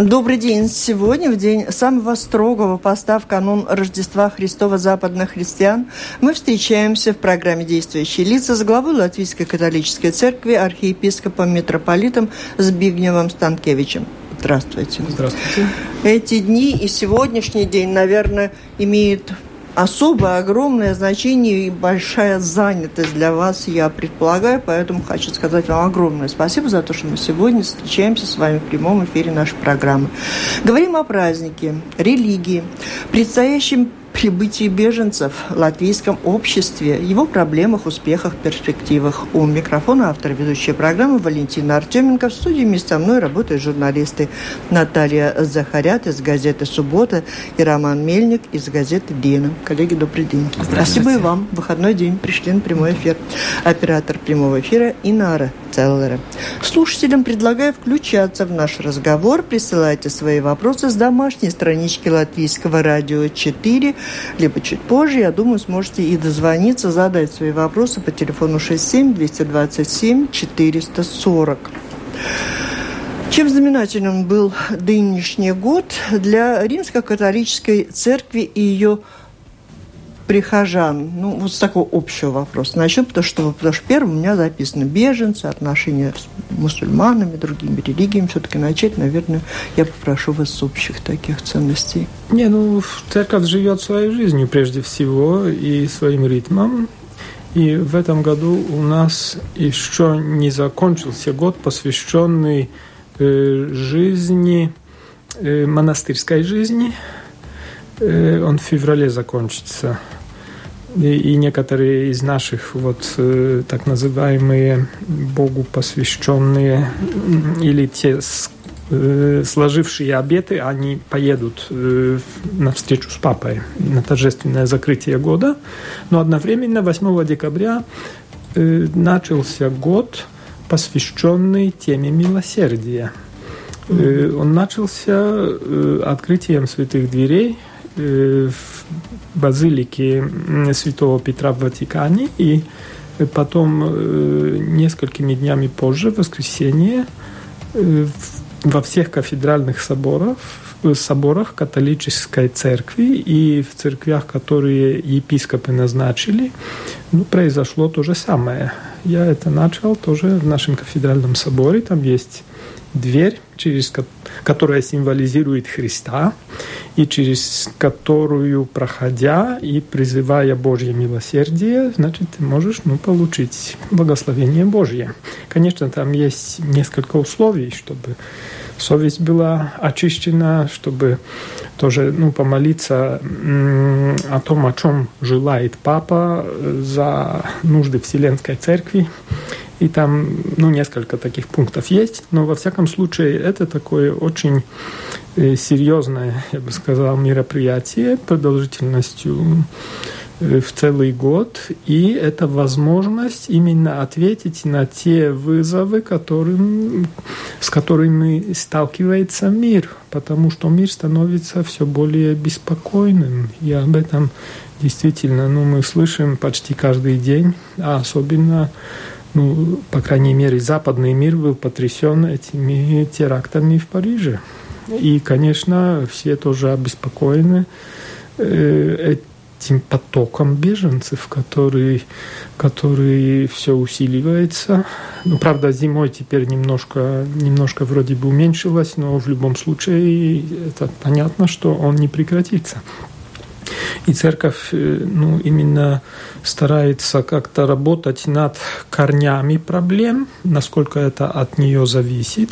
Добрый день. Сегодня, в день самого строгого поста в канун Рождества Христова западных христиан, мы встречаемся в программе «Действующие лица» с главой Латвийской католической церкви архиепископом митрополитом Збигневым Станкевичем. Здравствуйте. Здравствуйте. Эти дни и сегодняшний день, наверное, имеют особое, огромное значение и большая занятость для вас, я предполагаю, поэтому хочу сказать вам огромное спасибо за то, что мы сегодня встречаемся с вами в прямом эфире нашей программы. Говорим о празднике, религии, предстоящем прибытии беженцев в латвийском обществе, его проблемах, успехах, перспективах. У микрофона автор ведущей программы Валентина Артеменко. В студии вместе со мной работают журналисты Наталья Захарят из газеты «Суббота» и Роман Мельник из газеты «Дина». Коллеги, добрый день. Спасибо и вам. Выходной день пришли на прямой эфир. Оператор прямого эфира Инара Целлера. Слушателям предлагаю включаться в наш разговор. Присылайте свои вопросы с домашней странички Латвийского радио 4 либо чуть позже, я думаю, сможете и дозвониться, задать свои вопросы по телефону 67 227 440. Чем знаменательным был нынешний год для римско-католической церкви и ее прихожан? Ну, вот с такого общего вопроса начнем, потому что, потому что первым у меня записано беженцы, отношения с мусульманами, другими религиями. Все-таки начать, наверное, я попрошу вас с общих таких ценностей. Не, ну, церковь живет своей жизнью прежде всего и своим ритмом. И в этом году у нас еще не закончился год, посвященный э, жизни, э, монастырской жизни. Э, он в феврале закончится и некоторые из наших вот э, так называемые Богу посвященные или те э, сложившие обеты, они поедут э, на встречу с папой на торжественное закрытие года. Но одновременно 8 декабря начался год, посвященный теме милосердия. Он начался открытием святых дверей в базилики Святого Петра в Ватикане, и потом несколькими днями позже, в воскресенье, во всех кафедральных соборах, соборах католической церкви и в церквях, которые епископы назначили, ну, произошло то же самое. Я это начал тоже в нашем кафедральном соборе. Там есть дверь, через которая символизирует Христа, и через которую, проходя и призывая Божье милосердие, значит, ты можешь ну, получить благословение Божье. Конечно, там есть несколько условий, чтобы совесть была очищена, чтобы тоже ну, помолиться о том, о чем желает Папа за нужды Вселенской Церкви. И там, ну, несколько таких пунктов есть, но во всяком случае это такое очень э, серьезное, я бы сказал, мероприятие продолжительностью э, в целый год, и это возможность именно ответить на те вызовы, которым, с которыми сталкивается мир, потому что мир становится все более беспокойным, и об этом действительно ну, мы слышим почти каждый день, а особенно ну, по крайней мере, западный мир был потрясен этими терактами в Париже. И, конечно, все тоже обеспокоены э, этим потоком беженцев, который, который все усиливается. Ну, правда, зимой теперь немножко, немножко вроде бы уменьшилось, но в любом случае это понятно, что он не прекратится. И церковь э, ну, именно старается как-то работать над корнями проблем, насколько это от нее зависит.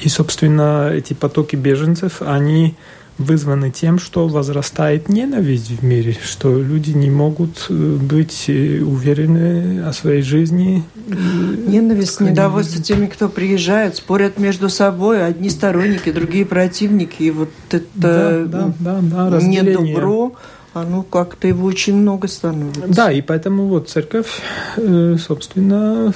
И, собственно, эти потоки беженцев, они вызваны тем, что возрастает ненависть в мире, что люди не могут э, быть э, уверены о своей жизни. Ненависть, недовольство теми, кто приезжает, спорят между собой, одни сторонники, другие противники, и вот это да, да, да, да, не добро, оно как-то его очень много становится. Да, и поэтому вот церковь, собственно,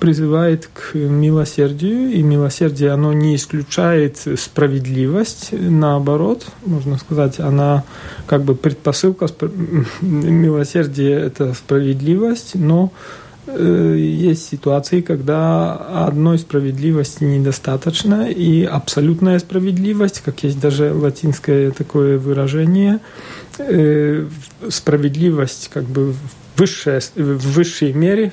призывает к милосердию, и милосердие, оно не исключает справедливость, наоборот, можно сказать, она как бы предпосылка, милосердие – это справедливость, но э, есть ситуации, когда одной справедливости недостаточно, и абсолютная справедливость, как есть даже латинское такое выражение, э, справедливость как бы высшая, в высшей мере,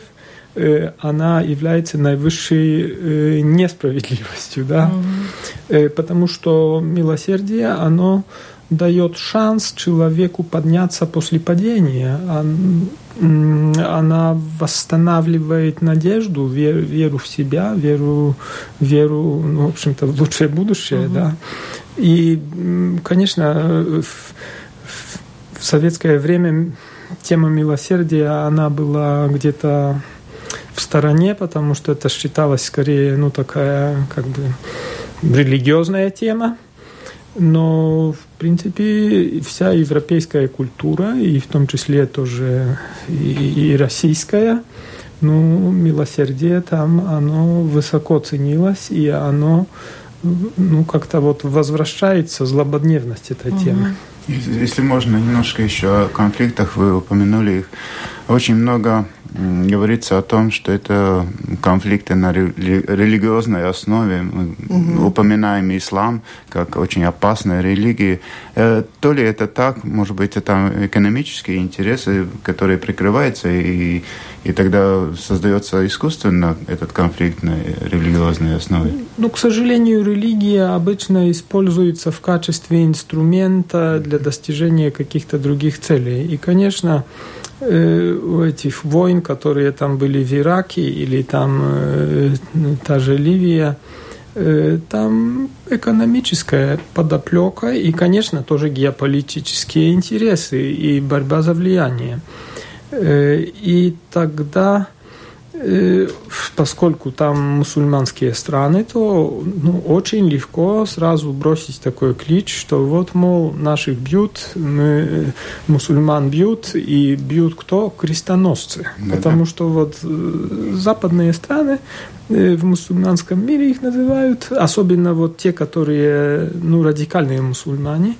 она является наивысшей э, несправедливостью, да, mm-hmm. потому что милосердие, оно дает шанс человеку подняться после падения. Она восстанавливает надежду, веру в себя, веру, веру ну, в общем-то, в лучшее будущее. Uh-huh. Да. И, конечно, в, в советское время тема милосердия, она была где-то в стороне, потому что это считалось скорее, ну, такая, как бы, религиозная тема. Но, в принципе, вся европейская культура, и в том числе тоже и, и российская, ну, милосердие там, оно высоко ценилось, и оно, ну, как-то вот возвращается злободневность этой темы. Если можно, немножко еще о конфликтах, вы упомянули их. Очень много говорится о том, что это конфликты на религиозной основе. Мы угу. упоминаем ислам как очень опасная религия. Э, то ли это так, может быть, это экономические интересы, которые прикрываются, и, и тогда создается искусственно этот конфликт на религиозной основе? Ну, к сожалению, религия обычно используется в качестве инструмента для достижения каких-то других целей. И, конечно, у этих войн, которые там были в Ираке или там э, та же Ливия, э, там экономическая подоплека и, конечно, тоже геополитические интересы и борьба за влияние. И тогда Э, поскольку там мусульманские страны, то ну, очень легко сразу бросить такой клич, что вот, мол, наших бьют, мы, э, мусульман бьют, и бьют кто? Крестоносцы. Да, Потому что вот э, западные страны в мусульманском мире их называют, особенно вот те, которые, ну, радикальные мусульмане,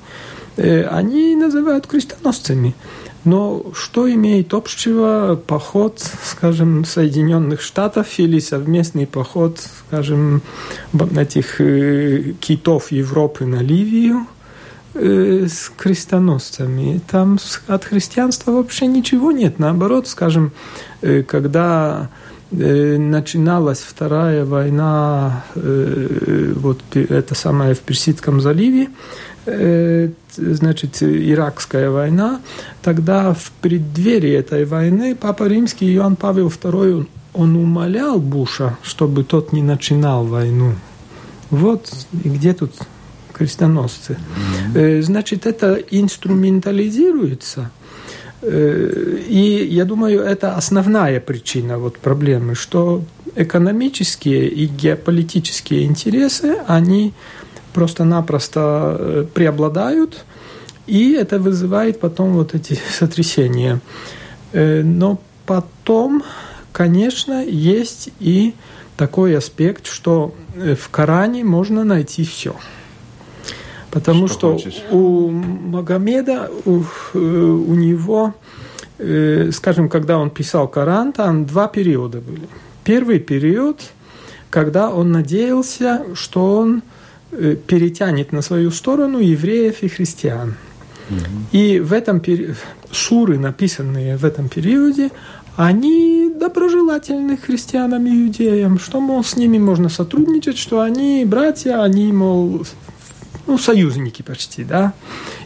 они называют крестоносцами. Но что имеет общего поход, скажем, Соединенных Штатов или совместный поход, скажем, этих э, китов Европы на Ливию э, с крестоносцами? Там от христианства вообще ничего нет. Наоборот, скажем, э, когда начиналась вторая война, вот это самое в Персидском заливе, значит, Иракская война, тогда в преддверии этой войны Папа Римский Иоанн Павел II, он умолял Буша, чтобы тот не начинал войну. Вот и где тут крестоносцы. Mm-hmm. Значит, это инструментализируется. И я думаю, это основная причина вот проблемы, что экономические и геополитические интересы, они просто-напросто э, преобладают, и это вызывает потом вот эти сотрясения. Э, но потом, конечно, есть и такой аспект, что э, в Коране можно найти все. Потому что, что у Магомеда, у, у него, скажем, когда он писал Коран, там два периода были. Первый период, когда он надеялся, что он перетянет на свою сторону евреев и христиан. И в этом периоде, суры, написанные в этом периоде, они доброжелательны христианам и иудеям, что, мол, с ними можно сотрудничать, что они братья, они, мол, ну, союзники почти, да,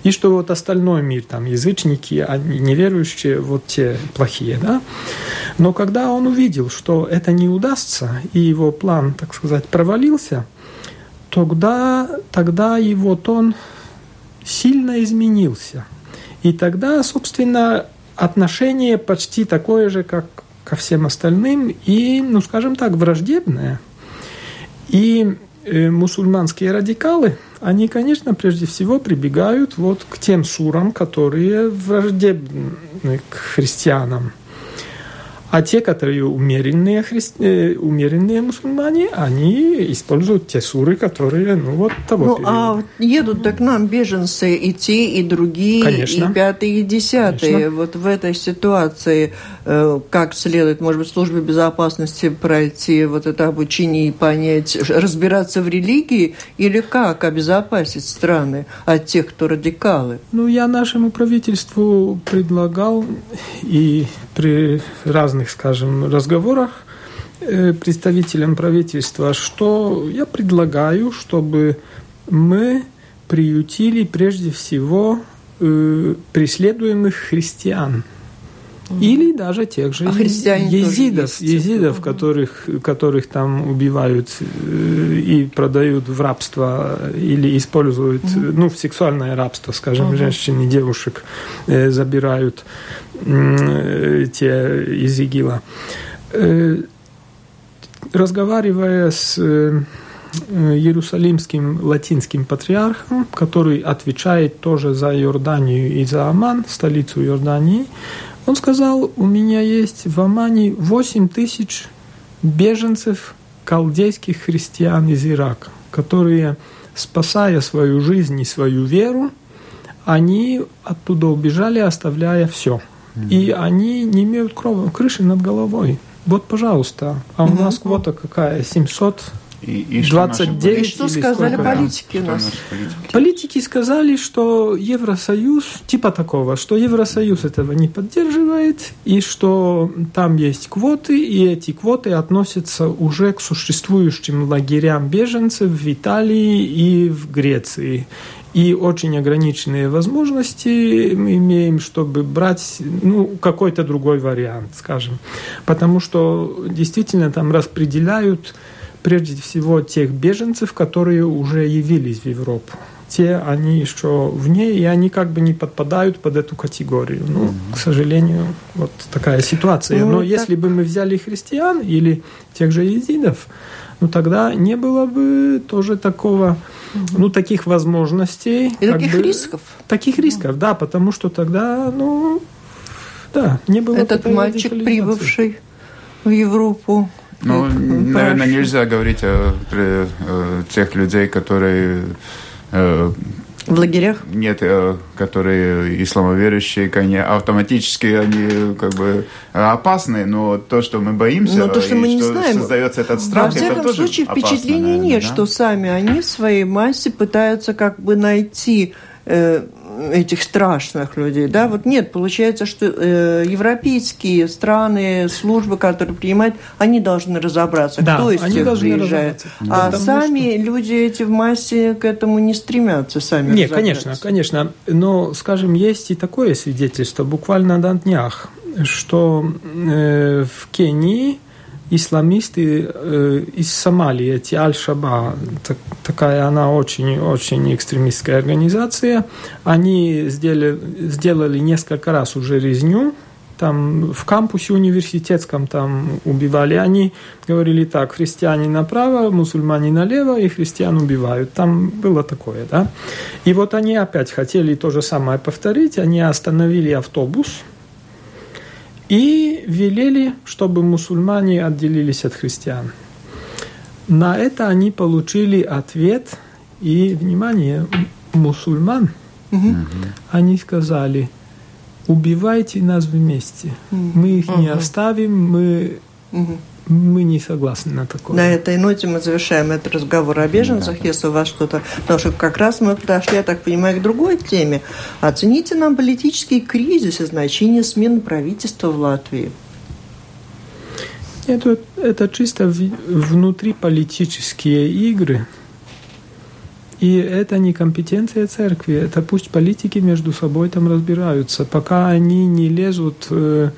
и что вот остальной мир, там, язычники, они неверующие, вот те плохие, да. Но когда он увидел, что это не удастся, и его план, так сказать, провалился – тогда, тогда и вот он сильно изменился. И тогда, собственно, отношение почти такое же, как ко всем остальным, и, ну, скажем так, враждебное. И э, мусульманские радикалы, они, конечно, прежде всего прибегают вот к тем сурам, которые враждебны к христианам. А те, которые умеренные, хри... Э, умеренные мусульмане, они используют те суры, которые, ну, вот того Ну, а едут к нам беженцы и те, и другие, Конечно. и пятые, и десятые. Конечно. Вот в этой ситуации э, как следует, может быть, службе безопасности пройти вот это обучение и понять, разбираться в религии, или как обезопасить страны от тех, кто радикалы? Ну, я нашему правительству предлагал и при разных, скажем, разговорах э, представителям правительства, что я предлагаю, чтобы мы приютили прежде всего э, преследуемых христиан. Или даже тех же А езидов, езидов которых, которых там убивают э, и продают в рабство или используют, ну, в сексуальное рабство, скажем, женщин и девушек э, забирают э, те из ИГИЛа. Э, разговаривая с э, э, Иерусалимским латинским патриархом, который отвечает тоже за Иорданию и за Аман, столицу Иордании, он сказал, у меня есть в Амане 8 тысяч беженцев халдейских христиан из Ирака, которые, спасая свою жизнь и свою веру, они оттуда убежали, оставляя все. И они не имеют крова, крыши над головой. Вот, пожалуйста. А у нас квота какая? 700 И, и что наши 29 И политики- что сказали сколько политики у Что нас? политики? Политики сказали, что Евросоюз, типа такого, что Евросоюз этого не поддерживает, и что там есть квоты, и эти квоты относятся уже к существующим лагерям беженцев в Италии и в Греции. И очень ограниченные возможности мы имеем, чтобы брать ну, какой-то другой вариант, скажем. Потому что действительно там распределяют прежде всего тех беженцев, которые уже явились в Европу. Те, они еще вне, и они как бы не подпадают под эту категорию. Ну, к сожалению, вот такая ситуация. Ну, Но если бы мы взяли христиан или тех же езидов, ну тогда не было бы тоже такого, ну таких возможностей. И таких бы- рисков. Таких рисков, да, потому что тогда, ну, да, не было Этот мальчик, прибывший в Европу. Ну, э, наверное, нельзя говорить о, э, тех людей, которые э, В лагерях? нет, э, которые исламоверующие, они автоматически они как бы опасны, но то, что мы боимся, Но то, что мы не знаем, создается этот Во страх, это всяком тоже случае, опасно, впечатления наверное, нет, да? что сами они в своей массе пытаются как бы найти э, этих страшных людей. Да? Вот нет, получается, что э, европейские страны, службы, которые принимают, они должны разобраться, Да, кто из они них должны приезжает. А Потому сами люди эти в массе к этому не стремятся сами Нет, конечно, конечно. Но, скажем, есть и такое свидетельство, буквально на днях, что э, в Кении исламисты э, из Сомалии, эти Аль-Шаба, так- такая она очень-очень экстремистская организация, они сделали, сделали несколько раз уже резню, там в кампусе университетском там убивали. Они говорили так, христиане направо, мусульмане налево, и христиан убивают. Там было такое, да. И вот они опять хотели то же самое повторить. Они остановили автобус и велели, чтобы мусульмане отделились от христиан. На это они получили ответ и, внимание, мусульман, они сказали, убивайте нас вместе. Мы их не Мгм. оставим, мы, Мгм. Мы не согласны на такое. На этой ноте мы завершаем этот разговор о беженцах, если у вас что-то... Потому что как раз мы подошли, я так понимаю, к другой теме. Оцените нам политический кризис и значение смены правительства в Латвии. Это, это чисто внутриполитические игры. И это не компетенция церкви, это пусть политики между собой там разбираются. Пока они не лезут э,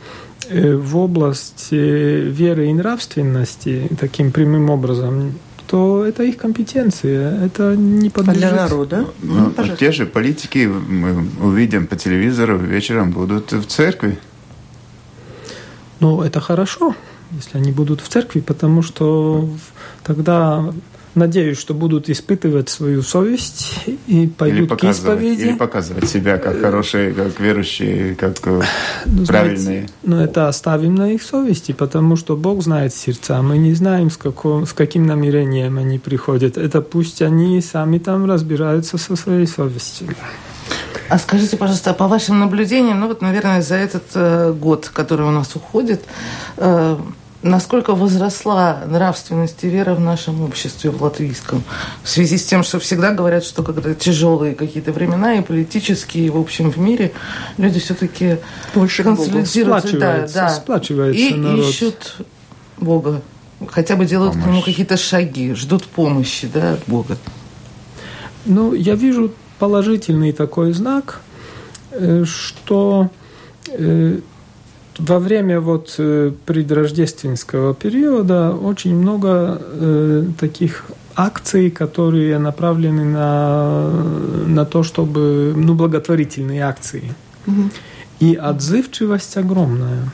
в область э, веры и нравственности таким прямым образом, то это их компетенция, это не подлежит... А для народа? Ну, ну, те же политики мы увидим по телевизору вечером будут в церкви. Ну, это хорошо, если они будут в церкви, потому что тогда надеюсь, что будут испытывать свою совесть и пойдут к исповеди. Или показывать себя как хорошие, как верующие, как э, ну, правильные. Знаете, но это оставим на их совести, потому что Бог знает сердца. Мы не знаем, с, каком, с каким намерением они приходят. Это пусть они сами там разбираются со своей совестью. А скажите, пожалуйста, по вашим наблюдениям, ну вот, наверное, за этот э, год, который у нас уходит, э, насколько возросла нравственность и вера в нашем обществе, в латвийском, в связи с тем, что всегда говорят, что когда тяжелые какие-то времена и политические, и в общем в мире, люди все-таки больше консолидируются, да, да, сплачивается и народ. ищут Бога, хотя бы делают Помощь. к нему какие-то шаги, ждут помощи, да, от Бога. Ну, я вижу положительный такой знак, э, что э, во время вот э, предрождественского периода очень много э, таких акций, которые направлены на, на то, чтобы, ну, благотворительные акции. Угу. И отзывчивость огромная.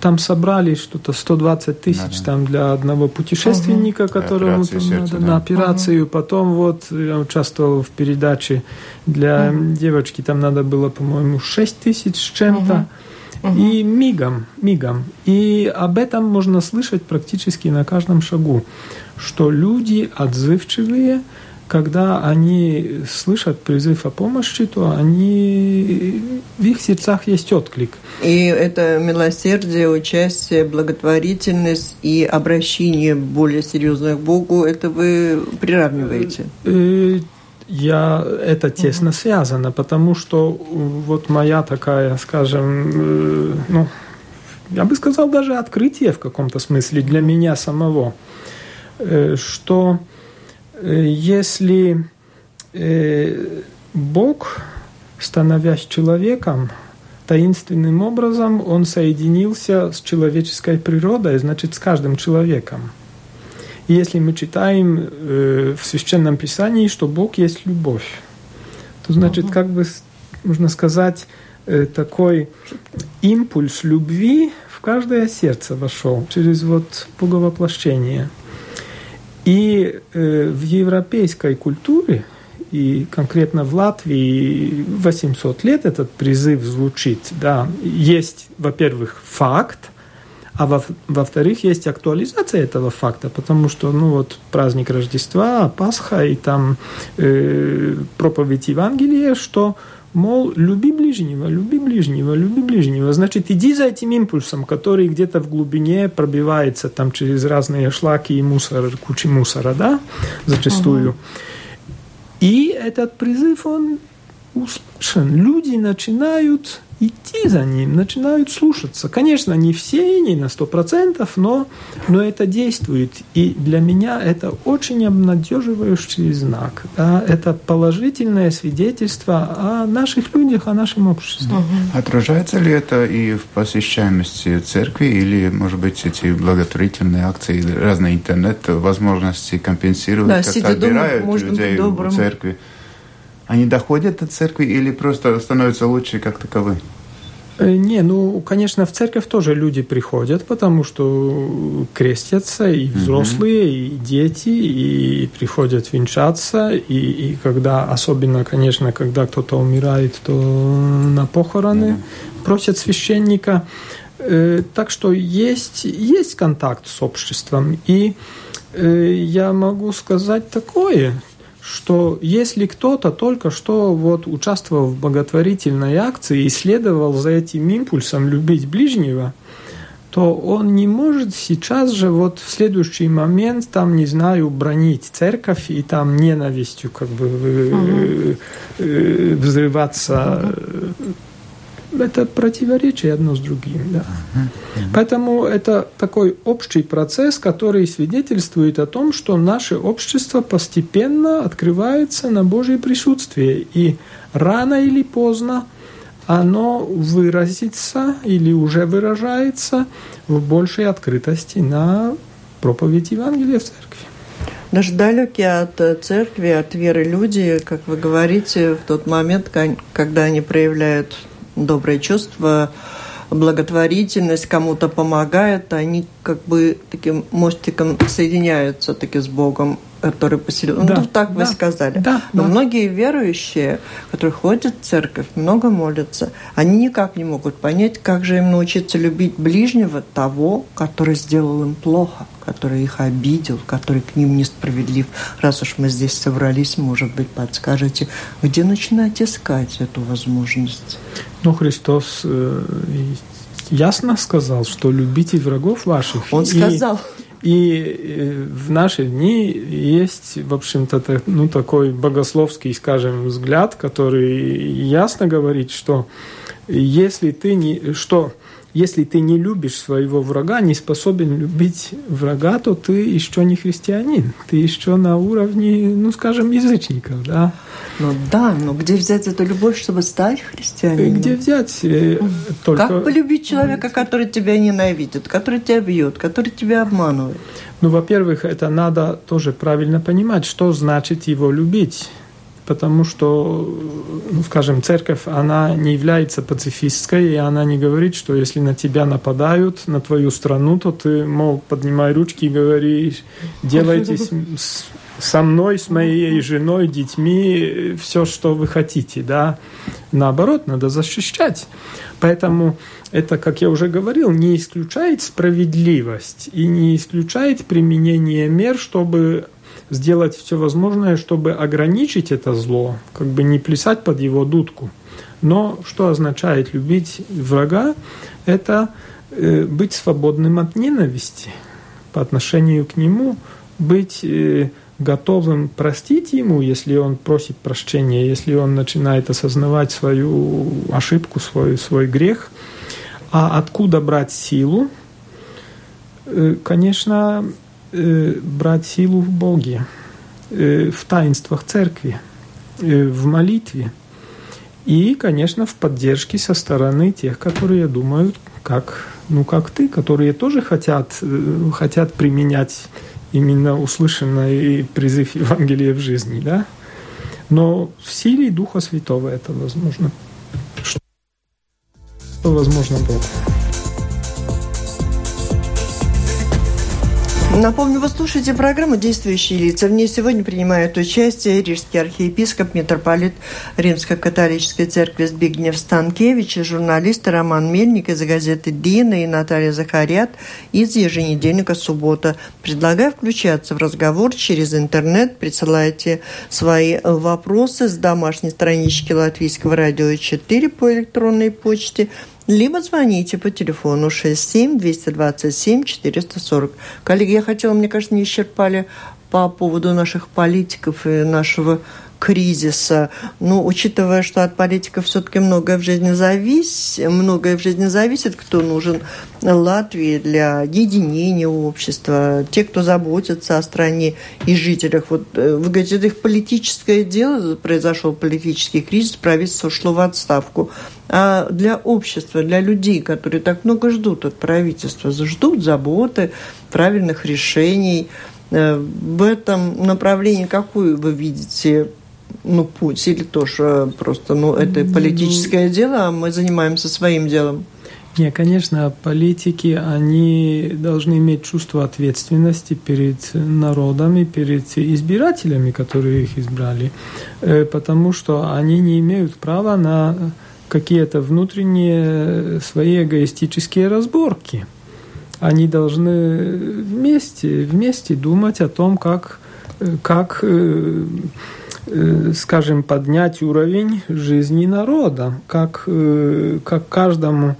Там собрали что-то 120 тысяч да, там для одного путешественника, угу. которому там надо да. на операцию. Угу. Потом вот я участвовал в передаче для угу. девочки, там надо было, по-моему, 6 тысяч с чем-то. Угу. Угу. И мигом, мигом. И об этом можно слышать практически на каждом шагу, что люди отзывчивые, когда они слышат призыв о помощи, то они в их сердцах есть отклик. И это милосердие, участие, благотворительность и обращение более серьезное к Богу, это вы приравниваете? Э, я, это тесно связано, потому что вот моя такая, скажем, э, ну, я бы сказал, даже открытие в каком-то смысле для меня самого, э, что э, если Бог, становясь человеком, таинственным образом он соединился с человеческой природой, значит, с каждым человеком – и если мы читаем э, в Священном Писании, что Бог есть любовь, то значит, как бы, можно сказать, э, такой импульс любви в каждое сердце вошел через вот боговоплощение. И э, в европейской культуре, и конкретно в Латвии 800 лет этот призыв звучит. Да, есть, во-первых, факт, а во- во-вторых, есть актуализация этого факта, потому что, ну вот, праздник Рождества, Пасха и там э, проповедь Евангелия, что мол, люби ближнего, люби ближнего, люби ближнего. Значит, иди за этим импульсом, который где-то в глубине пробивается там через разные шлаки и мусор, кучи мусора, да, зачастую. Угу. И этот призыв, он услышан. Люди начинают идти за ним, начинают слушаться. Конечно, не все, не на сто процентов, но, но это действует. И для меня это очень обнадеживающий знак. Да? Это положительное свидетельство о наших людях, о нашем обществе. Угу. Отражается ли это и в посещаемости церкви, или, может быть, эти благотворительные акции, разные интернет-возможности компенсируют, да, как-то отбирают дома, людей в церкви? Они доходят до церкви или просто становятся лучше как таковы? Э, не, ну, конечно, в церковь тоже люди приходят, потому что крестятся и взрослые, mm-hmm. и дети, и приходят венчаться, и, и когда, особенно, конечно, когда кто-то умирает, то на похороны mm-hmm. просят священника. Э, так что есть, есть контакт с обществом, и э, я могу сказать такое, что если кто-то только что вот участвовал в благотворительной акции и следовал за этим импульсом любить ближнего, то он не может сейчас же вот в следующий момент там, не знаю, бронить церковь и там ненавистью как бы угу. взрываться угу это противоречие одно с другим. Да. Поэтому это такой общий процесс, который свидетельствует о том, что наше общество постепенно открывается на Божье присутствие. И рано или поздно оно выразится или уже выражается в большей открытости на проповедь Евангелия в церкви. Даже далекие от церкви, от веры люди, как вы говорите, в тот момент, когда они проявляют доброе чувство, благотворительность, кому-то помогают, они как бы таким мостиком соединяются таки с Богом, который поселил. Ну, да, ну, так да, вы сказали. Да, Но да. многие верующие, которые ходят в церковь, много молятся, они никак не могут понять, как же им научиться любить ближнего того, который сделал им плохо, который их обидел, который к ним несправедлив. Раз уж мы здесь собрались, может быть, подскажете, где начинать искать эту возможность? Ну, Христос э, ясно сказал, что любите врагов ваших. Он сказал. И э, в наши дни есть, в общем-то, ну, такой богословский, скажем, взгляд, который ясно говорит, что если ты не... что если ты не любишь своего врага, не способен любить врага, то ты еще не христианин. Ты еще на уровне, ну, скажем, язычников, да. Ну да, но где взять эту любовь, чтобы стать христианином? Где взять? Э, только... Как полюбить человека, который тебя ненавидит, который тебя бьет, который тебя обманывает? Ну, во-первых, это надо тоже правильно понимать, что значит его любить потому что, ну, скажем, церковь, она не является пацифистской, и она не говорит, что если на тебя нападают, на твою страну, то ты, мол, поднимай ручки и говори, делайте с, со мной, с моей женой, детьми все, что вы хотите, да. Наоборот, надо защищать. Поэтому это, как я уже говорил, не исключает справедливость и не исключает применение мер, чтобы сделать все возможное, чтобы ограничить это зло, как бы не плясать под его дудку. Но что означает любить врага? Это э, быть свободным от ненависти по отношению к нему, быть э, готовым простить ему, если он просит прощения, если он начинает осознавать свою ошибку, свой, свой грех. А откуда брать силу? Э, конечно, Э, брать силу в Боге, э, в таинствах церкви, э, в молитве. И, конечно, в поддержке со стороны тех, которые думают, как, ну, как ты, которые тоже хотят, хотят применять именно услышанный призыв Евангелия в жизни, да? Но в силе Духа Святого это возможно. Что возможно Богу. Напомню, вы слушаете программу «Действующие лица». В ней сегодня принимают участие рижский архиепископ, митрополит Римско-католической церкви Збигнев Станкевич и журналисты Роман Мельник из газеты «Дина» и Наталья Захарят из еженедельника «Суббота». Предлагаю включаться в разговор через интернет. Присылайте свои вопросы с домашней странички Латвийского радио 4 по электронной почте – либо звоните по телефону 67 227 440. Коллеги, я хотела, мне кажется, не исчерпали по поводу наших политиков и нашего кризиса. Ну, учитывая, что от политиков все-таки многое в жизни зависит, многое в жизни зависит, кто нужен Латвии для единения общества, те, кто заботится о стране и жителях. Вот э, вы говорите, их политическое дело, произошел политический кризис, правительство ушло в отставку. А для общества, для людей, которые так много ждут от правительства, ждут заботы, правильных решений, э, в этом направлении какую вы видите ну, путь, или тоже просто, ну, это политическое дело, а мы занимаемся своим делом? Не, конечно, политики, они должны иметь чувство ответственности перед народом и перед избирателями, которые их избрали, э, потому что они не имеют права на какие-то внутренние свои эгоистические разборки. Они должны вместе, вместе думать о том, как, э, как Э, скажем, поднять уровень жизни народа, как, э, как каждому,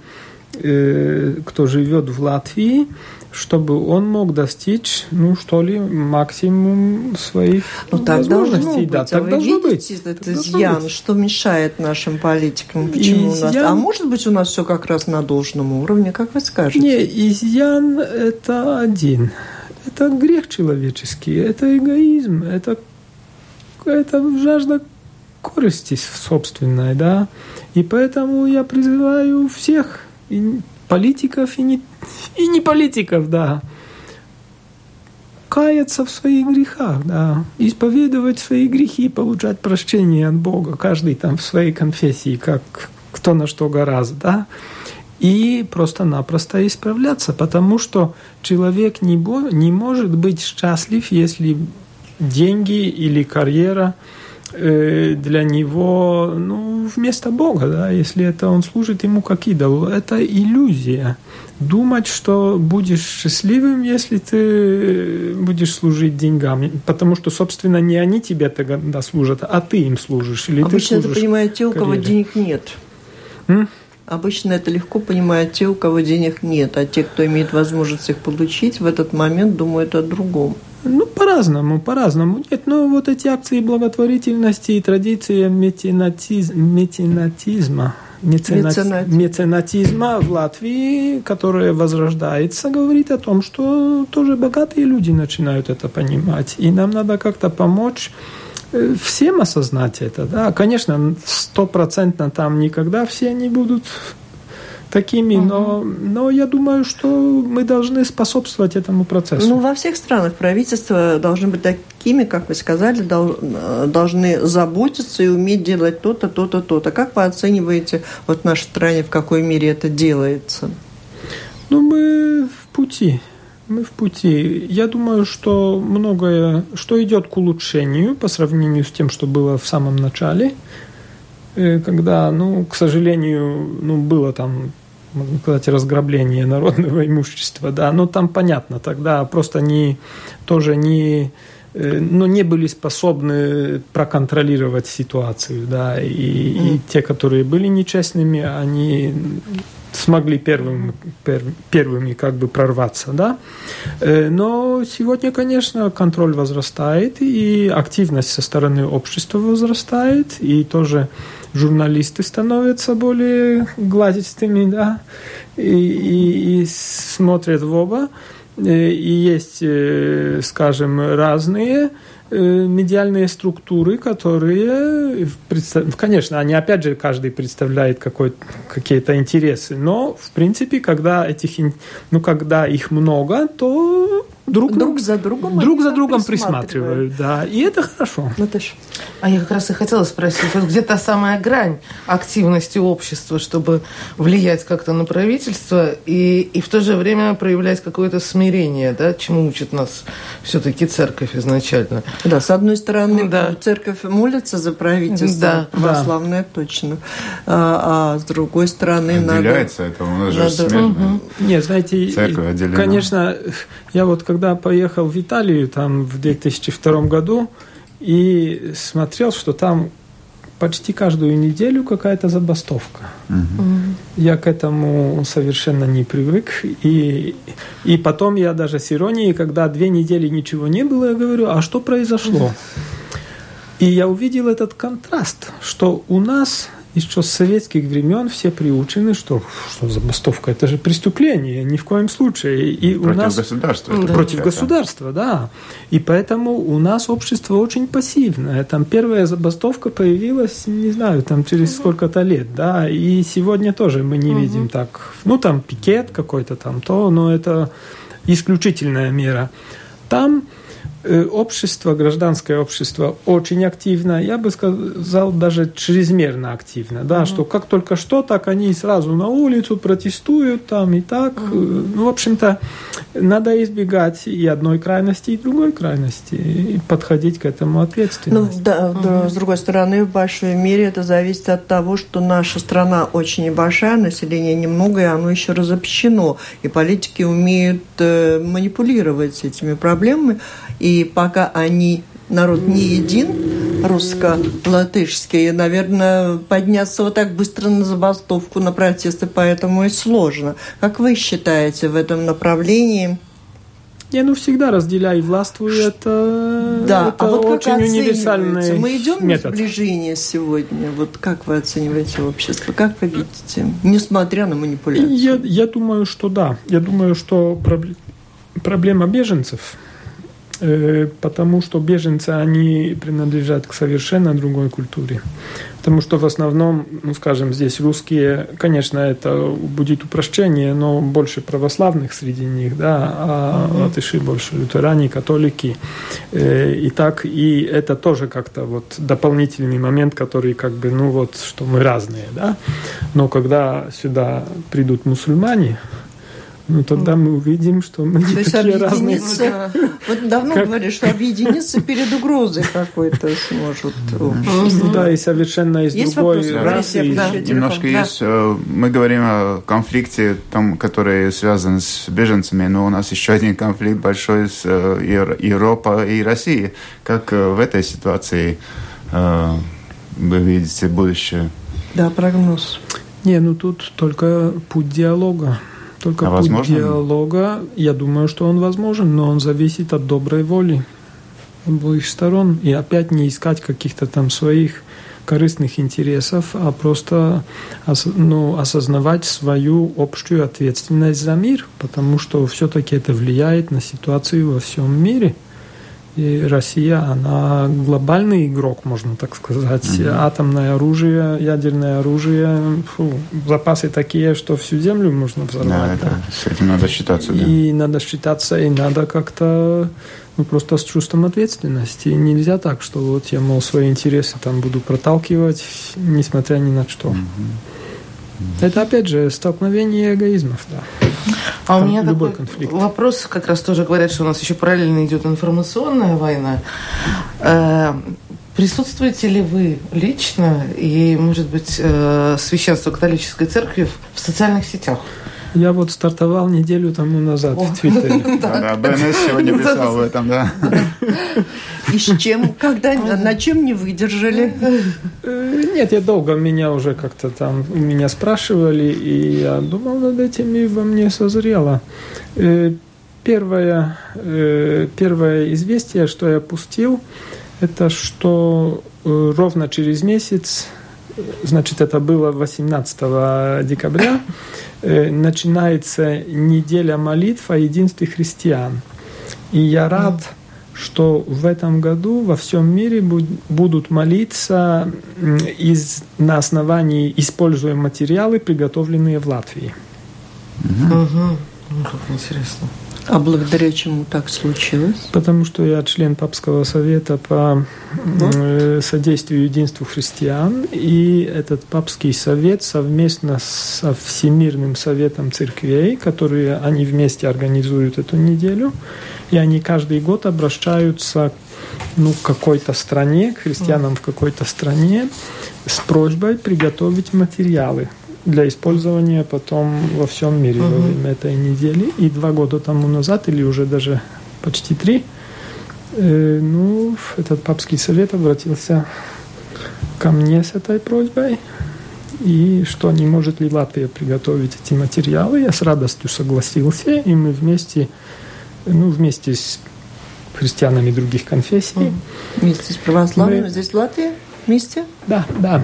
э, кто живет в Латвии, чтобы он мог достичь, ну что ли, максимум своих ну, так возможностей. Должно да, быть. так а должно быть. Этот так изъян, быть. что мешает нашим политикам? Почему изъян... у нас? А может быть у нас все как раз на должном уровне, как вы скажете? Не, изъян это один. Это грех человеческий, это эгоизм, это это жажда корысти собственной, да. И поэтому я призываю всех, и политиков, и не, и не политиков, да. каяться в своих грехах, да, исповедовать свои грехи, получать прощение от Бога, каждый там в своей конфессии, как кто на что гораздо, да, и просто-напросто исправляться, потому что человек не, бо, не может быть счастлив, если деньги или карьера э, для него ну, вместо Бога, да, если это он служит ему как идол. Это иллюзия. Думать, что будешь счастливым, если ты будешь служить деньгам. Потому что, собственно, не они тебе тогда служат, а ты им служишь. Или Обычно ты служишь это понимают те, у кого карьере. денег нет. М? Обычно это легко понимают те, у кого денег нет, а те, кто имеет возможность их получить, в этот момент думают о другом. Ну, по-разному, по-разному. Нет, но вот эти акции благотворительности и традиции метинатиз... метинатизма, меценат- Меценатизм. меценатизма в Латвии, которая возрождается, говорит о том, что тоже богатые люди начинают это понимать. И нам надо как-то помочь э, всем осознать это. Да? Конечно, стопроцентно там никогда все не будут такими, но, но я думаю, что мы должны способствовать этому процессу. Ну, во всех странах правительства должны быть такими, как вы сказали, дол- э, должны заботиться и уметь делать то-то, то-то, то-то. Как вы оцениваете вот в нашей стране, в какой мере это делается? Ну, мы в пути. Мы в пути. Я думаю, что многое, что идет к улучшению по сравнению с тем, что было в самом начале, э, когда, ну, к сожалению, ну, было там можно сказать, разграбление народного имущества, да, но там понятно, тогда просто не, тоже не, э, ну, не были способны проконтролировать ситуацию, да, и, и те, которые были нечестными, они смогли первым, пер, первыми как бы прорваться, да. Э, Но сегодня, конечно, контроль возрастает, и активность со стороны общества возрастает, и тоже журналисты становятся более гладистыми, да, и, и, и смотрят в оба. Э, И есть, э, скажем, разные медиальные структуры, которые, представ- конечно, они опять же каждый представляет какие-то интересы, но в принципе, когда этих, ну, когда их много, то друг, Друг за другом друг за другом присматривают. присматривают, да, и это хорошо. Наташа. А я как раз и хотела спросить, вот где та самая грань активности общества, чтобы влиять как-то на правительство и, и в то же время проявлять какое-то смирение, да, чему учит нас все-таки церковь изначально. Да, с одной стороны, Да. церковь молится за правительство, Да. православная точно, а, а с другой стороны надо... Отделяется это, у нас же надо- смертно. Нет, знаете, Церковь отделена. конечно, я вот когда поехал в Италию там в 2002 году и смотрел, что там почти каждую неделю какая-то забастовка. Я к этому совершенно не привык. И, и потом я даже с иронией, когда две недели ничего не было, я говорю, а что произошло? И я увидел этот контраст, что у нас еще с советских времен все приучены, что, что забастовка, это же преступление, ни в коем случае. И у Против нас государства. это против государства, да. И поэтому у нас общество очень пассивное. Там первая забастовка появилась, не знаю, там через сколько-то лет, да. И сегодня тоже мы не видим так. Ну, там пикет какой-то там, то, но это исключительная мера. Там общество, гражданское общество очень активно, я бы сказал, даже чрезмерно активно, да, что как только что, так они сразу на улицу протестуют там и так. Э, Ну, в общем-то, надо избегать и одной крайности, и другой крайности, и подходить к этому Ну, ответственно. да, да, с другой стороны, в большой мере это зависит от того, что наша страна очень небольшая, население немного, и оно еще разобщено. И политики умеют э, манипулировать этими проблемами. И пока они, народ не един, русско-латышский, наверное, подняться вот так быстро на забастовку, на протесты, поэтому и сложно. Как вы считаете в этом направлении? Не, ну всегда разделяй властвуй, это, Да, это а вот как очень оцениваете? универсальный Мы идем на метод. сближение сегодня. Вот как вы оцениваете общество? Как вы видите? Несмотря на манипуляции. Я, я думаю, что да. Я думаю, что пробл- проблема беженцев потому что беженцы, они принадлежат к совершенно другой культуре. Потому что в основном, ну, скажем, здесь русские, конечно, это будет упрощение, но больше православных среди них, да, а mm-hmm. латыши больше лютеране, католики. Э, и так, и это тоже как-то вот дополнительный момент, который как бы, ну вот, что мы разные, да. Но когда сюда придут мусульмане, ну, тогда мы увидим, что мы не такие разные. Вот давно как... говорили, что объединиться перед угрозой какой-то сможет. Ну да, и совершенно из есть другой вопросы? расы. Да. Немножко да. есть. Э, мы говорим о конфликте, том, который связан с беженцами, но у нас еще один конфликт большой с э, Европой и Россией. Как э, в этой ситуации вы видите будущее? Да, прогноз. Не, ну тут только путь диалога. Только а путь возможно? диалога, я думаю, что он возможен, но он зависит от доброй воли обоих сторон. И опять не искать каких-то там своих корыстных интересов, а просто ну, осознавать свою общую ответственность за мир, потому что все-таки это влияет на ситуацию во всем мире. И Россия, она глобальный игрок, можно так сказать. Mm-hmm. Атомное оружие, ядерное оружие, фу, запасы такие, что всю землю можно взорвать. Да, да. с этим надо считаться. Да. И надо считаться, и надо как-то ну, просто с чувством ответственности. И нельзя так, что вот я, мол, свои интересы там буду проталкивать, несмотря ни на что. Mm-hmm. Это, опять же, столкновение эгоизмов, да. А у меня любой такой конфликт. вопрос, как раз тоже говорят, что у нас еще параллельно идет информационная война. Э, присутствуете ли вы лично и, может быть, э, священство католической церкви в социальных сетях? Я вот стартовал неделю тому назад О. в Твиттере. Да, БНС сегодня писал в этом, да. И с чем, когда, на чем не выдержали? Э, нет, я долго меня уже как-то там, меня спрашивали, и я думал над этим, и во мне созрело. Э, первое, э, первое известие, что я пустил, это что ровно через месяц, значит, это было 18 декабря, начинается неделя молитв о единстве христиан. И я рад, что в этом году во всем мире будут молиться из, на основании используя материалы, приготовленные в Латвии. Угу. Угу. Как интересно. А благодаря чему так случилось? Потому что я член Папского совета по вот. содействию единству христиан, и этот Папский совет совместно со Всемирным советом церквей, которые они вместе организуют эту неделю, и они каждый год обращаются ну, к какой-то стране, к христианам в какой-то стране с просьбой приготовить материалы для использования потом во всем мире uh-huh. во время этой недели. И два года тому назад, или уже даже почти три, э, ну, этот папский совет обратился ко мне с этой просьбой. И что не может ли Латвия приготовить эти материалы? Я с радостью согласился, и мы вместе ну, вместе с христианами других конфессий. Вместе с православными мы... здесь в Вместе? Да, да.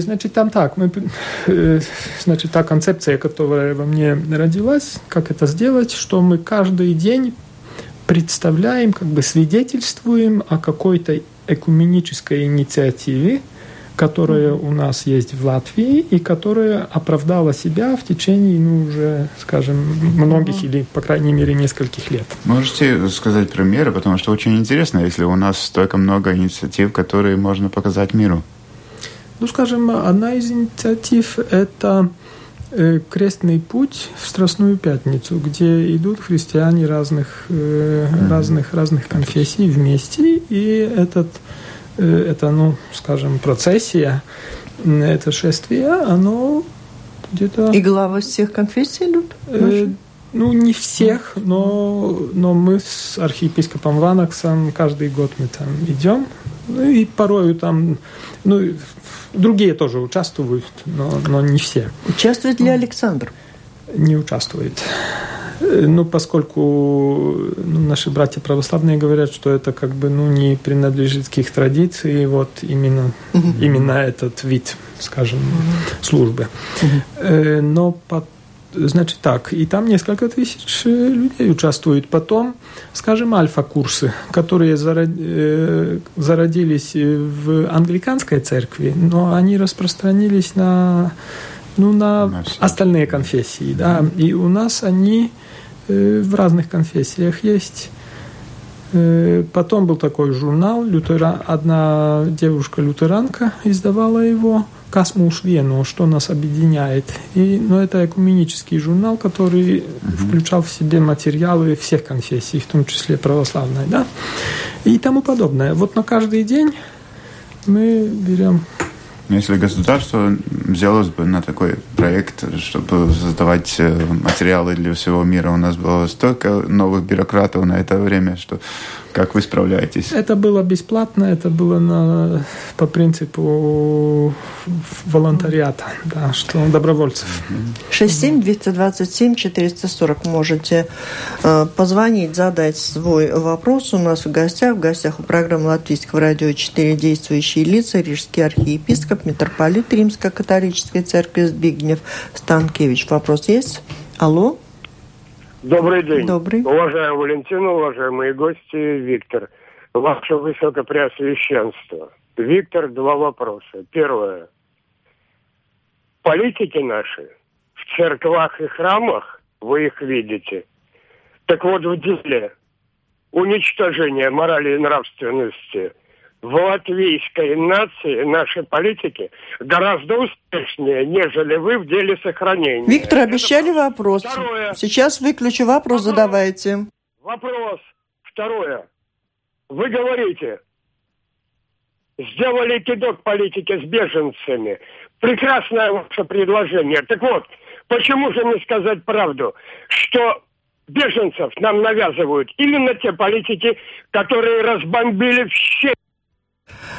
Значит, там так. Мы, значит, та концепция, которая во мне родилась, как это сделать, что мы каждый день представляем, как бы свидетельствуем о какой-то экуменической инициативе, которая у нас есть в Латвии и которая оправдала себя в течение, ну, уже, скажем, многих или, по крайней мере, нескольких лет. Можете сказать примеры, потому что очень интересно, если у нас столько много инициатив, которые можно показать миру. Ну, скажем, одна из инициатив – это э, крестный путь в Страстную Пятницу, где идут христиане разных, э, разных, разных конфессий вместе, и этот это, ну, скажем, процессия, это шествие, оно где-то... И главы всех конфессий идут? Э, ну, не всех, но, но мы с архиепископом Ванаксом каждый год мы там идем. Ну, и порою там, ну, другие тоже участвуют, но, но не все. Участвует ли Александр? Не участвует. Э, ну, поскольку ну, наши братья православные говорят, что это как бы ну, не принадлежит к их традиции, вот именно, угу. именно этот вид, скажем, угу. службы. Угу. Но Значит так, и там несколько тысяч людей участвуют. Потом, скажем, альфа-курсы, которые зародились в англиканской церкви, но они распространились на, ну, на, на остальные конфессии. Да? И у нас они в разных конфессиях есть. Потом был такой журнал, лютера... одна девушка-лютеранка издавала его, Касмуш Вену, что нас объединяет. И, ну, это экуменический журнал, который угу. включал в себе материалы всех конфессий, в том числе православной, да, и тому подобное. Вот на каждый день мы берем если государство взялось бы на такой проект, чтобы создавать э, материалы для всего мира, у нас было столько новых бюрократов на это время, что как вы справляетесь? Это было бесплатно, это было на, по принципу волонтариата, да, что добровольцев. 67-227-440 можете э, позвонить, задать свой вопрос. У нас в гостях, в гостях у программы Латвийского радио 4 действующие лица, Рижский архиепископ, митрополит Римско-католической церкви Збигнев Станкевич. Вопрос есть? Алло? Добрый день. Добрый. Уважаемый Валентина, уважаемые гости, Виктор. Ваше Высокопреосвященство. Виктор, два вопроса. Первое. Политики наши в церквах и храмах, вы их видите. Так вот, в деле уничтожения морали и нравственности – в латвийской нации наши политики гораздо успешнее, нежели вы в деле сохранения. Виктор, обещали Это... вопрос. Второе. Сейчас выключу вопрос, вопрос, задавайте. Вопрос. Второе. Вы говорите, сделали кидок политики с беженцами. Прекрасное ваше предложение. Так вот, почему же не сказать правду, что беженцев нам навязывают именно те политики, которые разбомбили в щель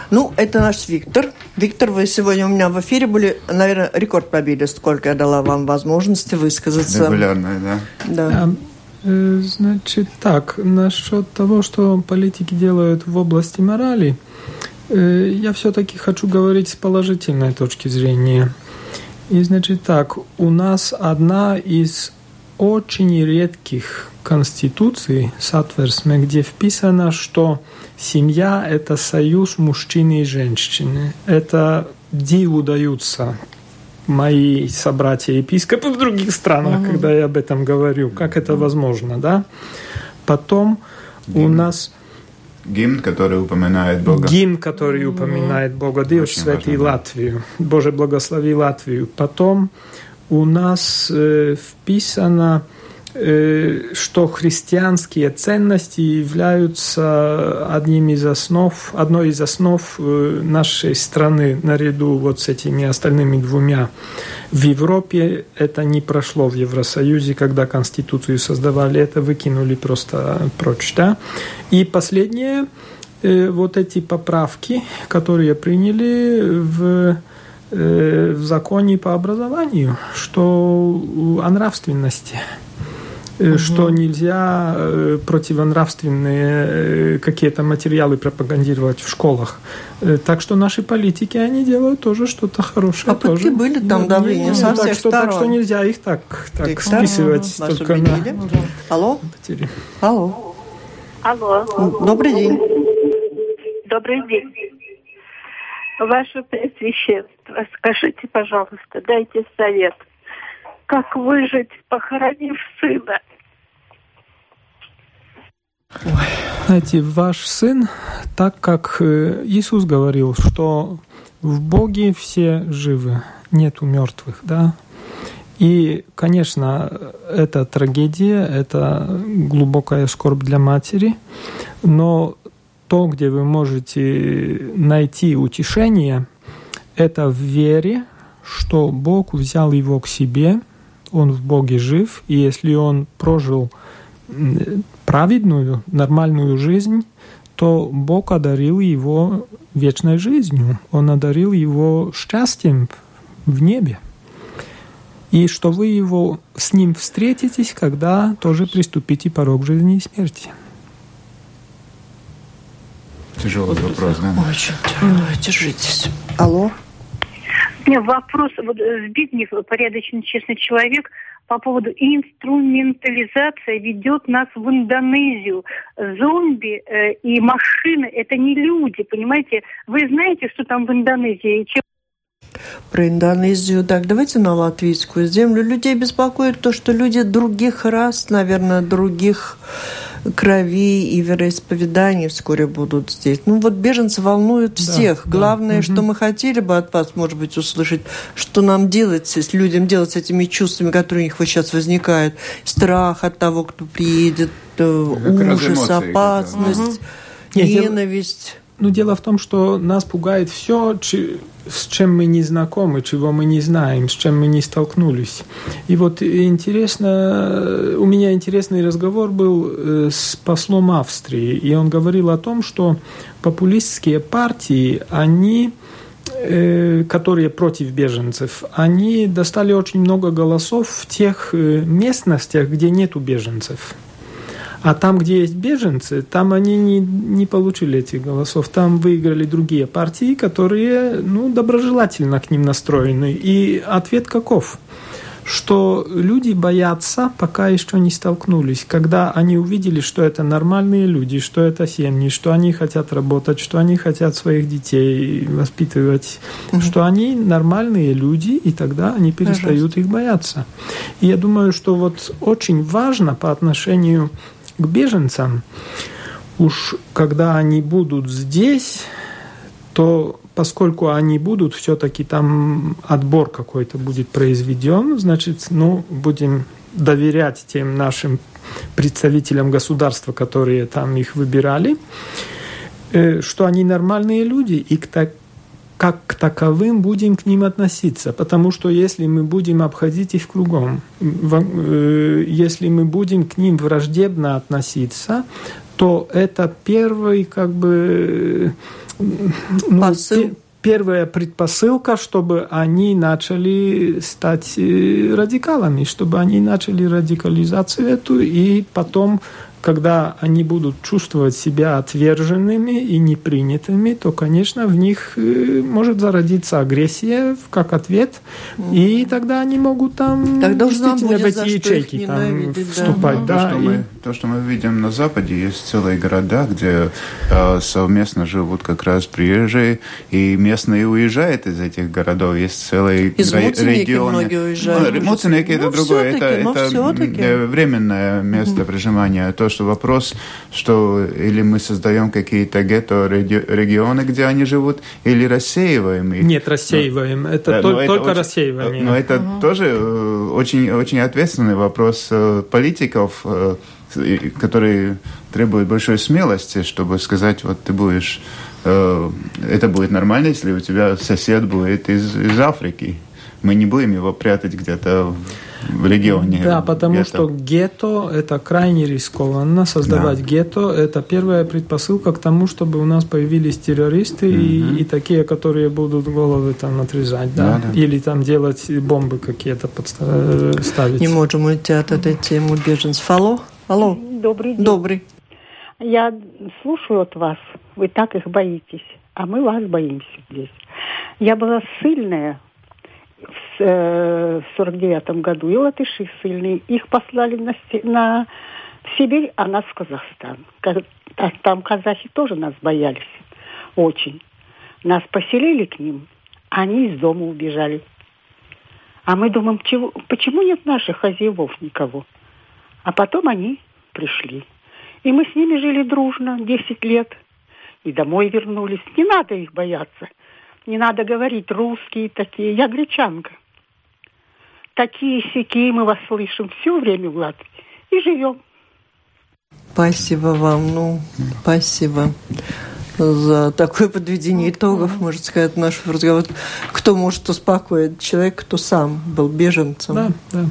ну, это наш Виктор. Виктор, вы сегодня у меня в эфире были, наверное, рекорд побили, сколько я дала вам возможности высказаться. Регулярно, да. Да. Э, значит, так, насчет того, что политики делают в области морали, э, я все-таки хочу говорить с положительной точки зрения. И, значит, так, у нас одна из очень редких конституций, Сатверсме, где вписано, что Семья – это союз мужчины и женщины. Это диву даются мои собратья-епископы в других странах, mm когда я об этом говорю. Как это возможно, да? Потом гимн. у нас... Гимн, который упоминает Бога. Гимн, который упоминает Бога. Диos святи Латвию. Боже, благослови Латвию. Потом у нас э, вписано Э, что христианские ценности являются одним из основ, одной из основ э, нашей страны наряду вот с этими остальными двумя. В Европе это не прошло в Евросоюзе, когда Конституцию создавали, это выкинули просто прочь. Да? И последнее, э, вот эти поправки, которые приняли в в законе по образованию, что о нравственности угу. что нельзя э, противонравственные э, какие-то материалы пропагандировать в школах. Так что наши политики, они делают тоже что-то хорошее. Попытки тоже. были там давление со всех так что, сторон. Так что нельзя их так, так списывать Вас только убедили? на... Алло? Потери. Алло. Алло. Добрый день. Добрый день. Ваше Пресвященство, скажите, пожалуйста, дайте совет – как выжить, похоронив сына. Знаете, ваш сын, так как э, Иисус говорил, что в Боге все живы, нету мертвых, да, и, конечно, это трагедия, это глубокая скорбь для матери, но то, где вы можете найти утешение, это в вере, что Бог взял его к себе – он в Боге жив, и если он прожил праведную, нормальную жизнь, то Бог одарил его вечной жизнью, Он одарил его счастьем в небе. И что вы его с ним встретитесь, когда тоже приступите порог жизни и смерти. Тяжелый вопрос, да? Очень тяжело. Держитесь. Алло? меня вопрос. Вот Збигнев, э, порядочный, честный человек, по поводу инструментализация ведет нас в Индонезию. Зомби э, и машины – это не люди, понимаете? Вы знаете, что там в Индонезии? Чем про Индонезию. Так, давайте на латвийскую землю. Людей беспокоит то, что люди других рас, наверное, других крови и вероисповеданий вскоре будут здесь. Ну вот беженцы волнуют да, всех. Да. Главное, угу. что мы хотели бы от вас, может быть, услышать, что нам делать с людям делать с этими чувствами, которые у них вот сейчас возникают. Страх от того, кто приедет, э, как ужас, опасность, угу. ненависть. Ну, дело в том, что нас пугает все, с чем мы не знакомы, чего мы не знаем, с чем мы не столкнулись. И вот интересно, у меня интересный разговор был э, с послом Австрии, и он говорил о том, что популистские партии, они э, которые против беженцев, они достали очень много голосов в тех э, местностях, где нету беженцев. А там, где есть беженцы, там они не, не получили этих голосов. Там выиграли другие партии, которые ну, доброжелательно к ним настроены. И ответ каков? что люди боятся, пока еще не столкнулись. Когда они увидели, что это нормальные люди, что это семьи, что они хотят работать, что они хотят своих детей воспитывать, угу. что они нормальные люди, и тогда они перестают Пожалуйста. их бояться. И я думаю, что вот очень важно по отношению к беженцам, уж когда они будут здесь, то поскольку они будут, все-таки там отбор какой-то будет произведен, значит, ну, будем доверять тем нашим представителям государства, которые там их выбирали, э, что они нормальные люди, и к, так, как к таковым будем к ним относиться. Потому что если мы будем обходить их кругом, э, если мы будем к ним враждебно относиться, то это первый как бы ну, Посыл. первая предпосылка, чтобы они начали стать э, радикалами, чтобы они начали радикализацию эту и потом когда они будут чувствовать себя отверженными и непринятыми, то, конечно, в них э, может зародиться агрессия как ответ, mm. и тогда они могут там тогда действительно в эти ячейки там вступать. Да. Да, что и... мы, то, что мы видим на Западе, есть целые города, где э, совместно живут как раз приезжие, и местные уезжают из этих городов. Есть целые из регионы. многие уезжают. Ну, Муценеки это ну, другое, это, это временное место mm. проживания. То, что вопрос, что или мы создаем какие-то гетто-регионы, где они живут, или рассеиваем их. Нет, рассеиваем. Ну, это да, только, это очень, рассеивание. Но это угу. тоже э, очень, очень ответственный вопрос э, политиков, э, которые требуют большой смелости, чтобы сказать, вот ты будешь это будет нормально, если у тебя сосед будет из, из Африки. Мы не будем его прятать где-то в регионе. Да, потому гетто. что гетто – это крайне рискованно. Создавать да. гетто – это первая предпосылка к тому, чтобы у нас появились террористы угу. и, и такие, которые будут головы там отрезать, да? Да, да. или там делать бомбы какие-то ставить. Не можем уйти от этой темы беженцев. Алло? Алло. Добрый день. Добрый. Я слушаю от вас. Вы так их боитесь. А мы вас боимся здесь. Я была сильная в э, сорок девятом году, и латыши сильные. Их послали на, на Сибирь, а нас в Казахстан. А там казахи тоже нас боялись очень. Нас поселили к ним, они из дома убежали. А мы думаем, чего, почему нет наших хозяевов никого? А потом они пришли. И мы с ними жили дружно 10 лет. И домой вернулись. Не надо их бояться. Не надо говорить русские такие. Я гречанка. Такие сякие мы вас слышим все время, Влад. И живем. Спасибо вам. Ну, спасибо за такое подведение итогов, можно сказать, нашего разговора. Кто может успокоить? Человек, кто сам был беженцем. Да, да.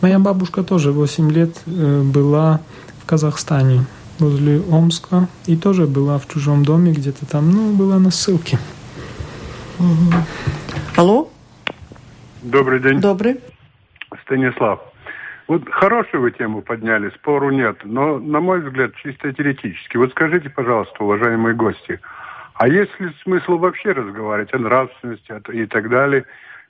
Моя бабушка тоже 8 лет э, была в Казахстане, возле Омска, и тоже была в чужом доме где-то там, ну, была на ссылке. Угу. Алло? Добрый день. Добрый. Станислав. Вот хорошую вы тему подняли, спору нет, но, на мой взгляд, чисто теоретически. Вот скажите, пожалуйста, уважаемые гости, а есть ли смысл вообще разговаривать о нравственности и так далее,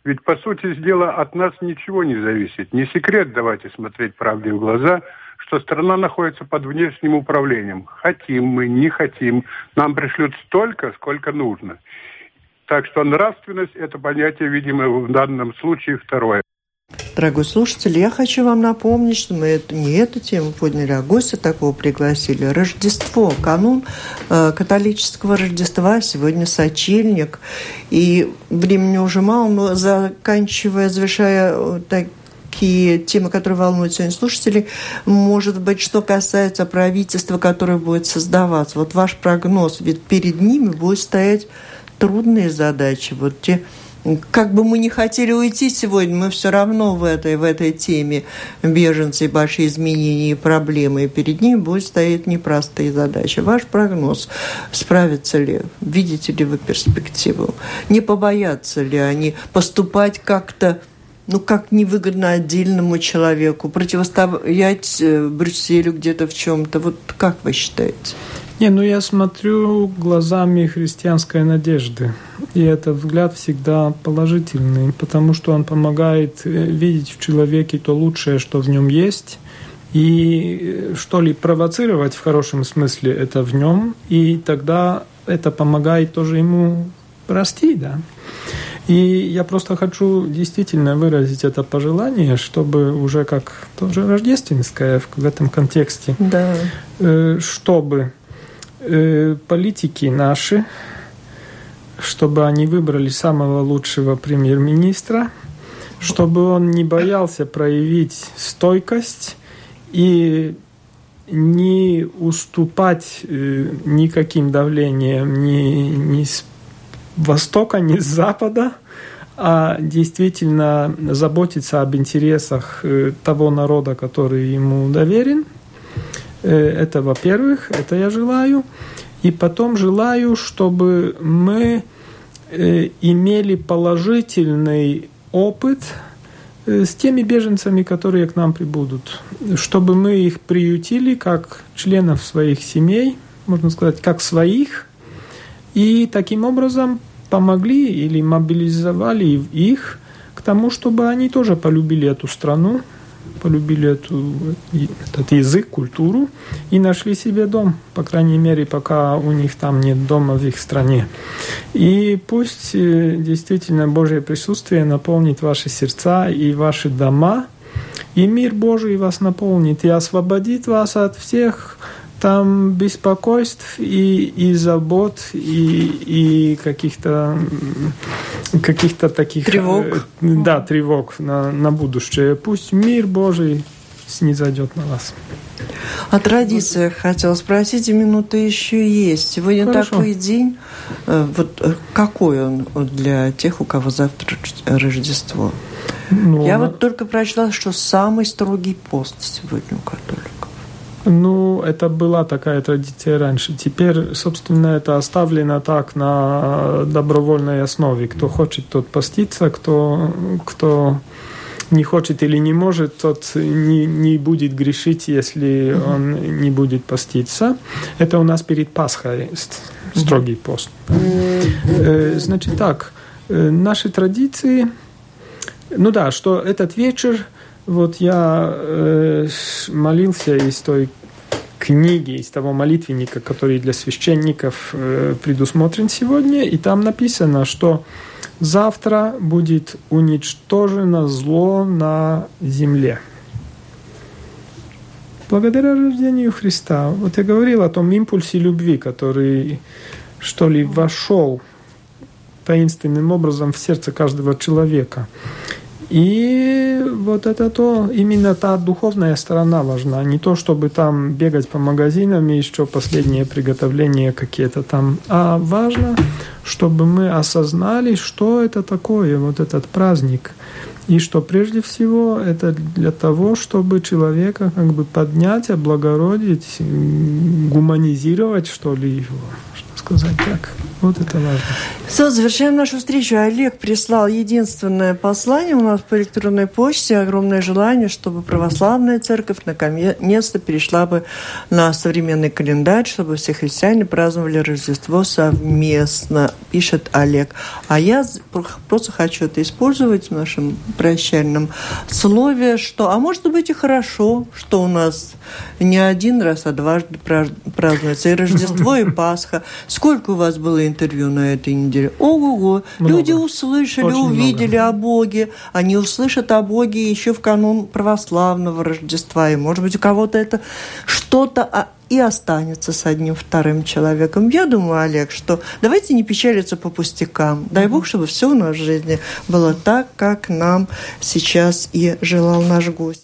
Ведь, по сути дела, от нас ничего не зависит. Не секрет, давайте смотреть правде в глаза, что страна находится под внешним управлением. Хотим мы, не хотим, нам пришлют столько, сколько нужно. Так что нравственность – это понятие, видимо, в данном случае второе. Дорогой слушатель, я хочу вам напомнить, что мы не эту тему подняли, а гостя такого пригласили. Рождество, канун э, католического Рождества, сегодня сочельник. И времени уже мало, но заканчивая, завершая э, такие темы, которые волнуют сегодня слушателей, может быть, что касается правительства, которое будет создаваться. Вот ваш прогноз, ведь перед ними будут стоять трудные задачи. Вот те как бы мы не хотели уйти сегодня, мы все равно в этой, в этой теме беженцы, большие изменения и проблемы. Перед ними будет стоять непростые задачи. Ваш прогноз, справятся ли, видите ли вы перспективу? Не побоятся ли они поступать как-то ну, как невыгодно отдельному человеку, противостоять э, Брюсселю где-то в чем-то. Вот как вы считаете? Не, ну я смотрю глазами христианской надежды. И этот взгляд всегда положительный, потому что он помогает э, видеть в человеке то лучшее, что в нем есть, и э, что ли провоцировать в хорошем смысле это в нем, и тогда это помогает тоже ему расти, да. И я просто хочу действительно выразить это пожелание, чтобы уже как тоже рождественское в этом контексте, да. Э, чтобы э, политики наши, чтобы они выбрали самого лучшего премьер-министра, чтобы он не боялся проявить стойкость и не уступать э, никаким давлением ни, ни с востока, ни с запада, а действительно заботиться об интересах э, того народа, который ему доверен – это, во-первых, это я желаю. И потом желаю, чтобы мы э, имели положительный опыт э, с теми беженцами, которые к нам прибудут, чтобы мы их приютили как членов своих семей, можно сказать, как своих, и таким образом помогли или мобилизовали их к тому, чтобы они тоже полюбили эту страну, полюбили эту, этот язык, культуру и нашли себе дом, по крайней мере, пока у них там нет дома в их стране. И пусть э, действительно Божье присутствие наполнит ваши сердца и ваши дома, и мир Божий вас наполнит и освободит вас от всех там беспокойств и, и забот, и, и каких-то каких-то таких... Тревог. Э, да, тревог на, на будущее. Пусть мир Божий снизойдет на вас. О традициях хотела спросить, и минуты еще есть. Сегодня Хорошо. такой день. Э, вот э, какой он для тех, у кого завтра Рождество? Ну, Я вот только прочла, что самый строгий пост сегодня у католиков. Ну, это была такая традиция раньше. Теперь, собственно, это оставлено так на добровольной основе. Кто хочет, тот постится, кто, кто не хочет или не может, тот не, не будет грешить, если он не будет поститься. Это у нас перед Пасхой строгий пост. Э, значит так, э, наши традиции, ну да, что этот вечер вот я э, молился из той книги, из того молитвенника, который для священников э, предусмотрен сегодня, и там написано, что завтра будет уничтожено зло на земле. Благодаря рождению Христа. Вот я говорил о том импульсе любви, который, что ли, вошел таинственным образом в сердце каждого человека. И вот это то, именно та духовная сторона важна. Не то, чтобы там бегать по магазинам и еще последние приготовления какие-то там. А важно, чтобы мы осознали, что это такое, вот этот праздник. И что прежде всего это для того, чтобы человека как бы поднять, облагородить, гуманизировать, что ли, его, сказать так. Вот это важно. Все, завершаем нашу встречу. Олег прислал единственное послание у нас по электронной почте. Огромное желание, чтобы православная церковь наконец-то перешла бы на современный календарь, чтобы все христиане праздновали Рождество совместно, пишет Олег. А я просто хочу это использовать в нашем прощальном слове, что, а может быть и хорошо, что у нас не один раз, а дважды празднуется и Рождество, и Пасха. Сколько у вас было интервью на этой неделе? Ого-го! Люди услышали, Очень увидели много. о Боге. Они услышат о Боге еще в канун православного Рождества. И, может быть, у кого-то это что-то и останется с одним вторым человеком. Я думаю, Олег, что давайте не печалиться по пустякам. Дай Бог, чтобы все у нас в жизни было так, как нам сейчас и желал наш гость.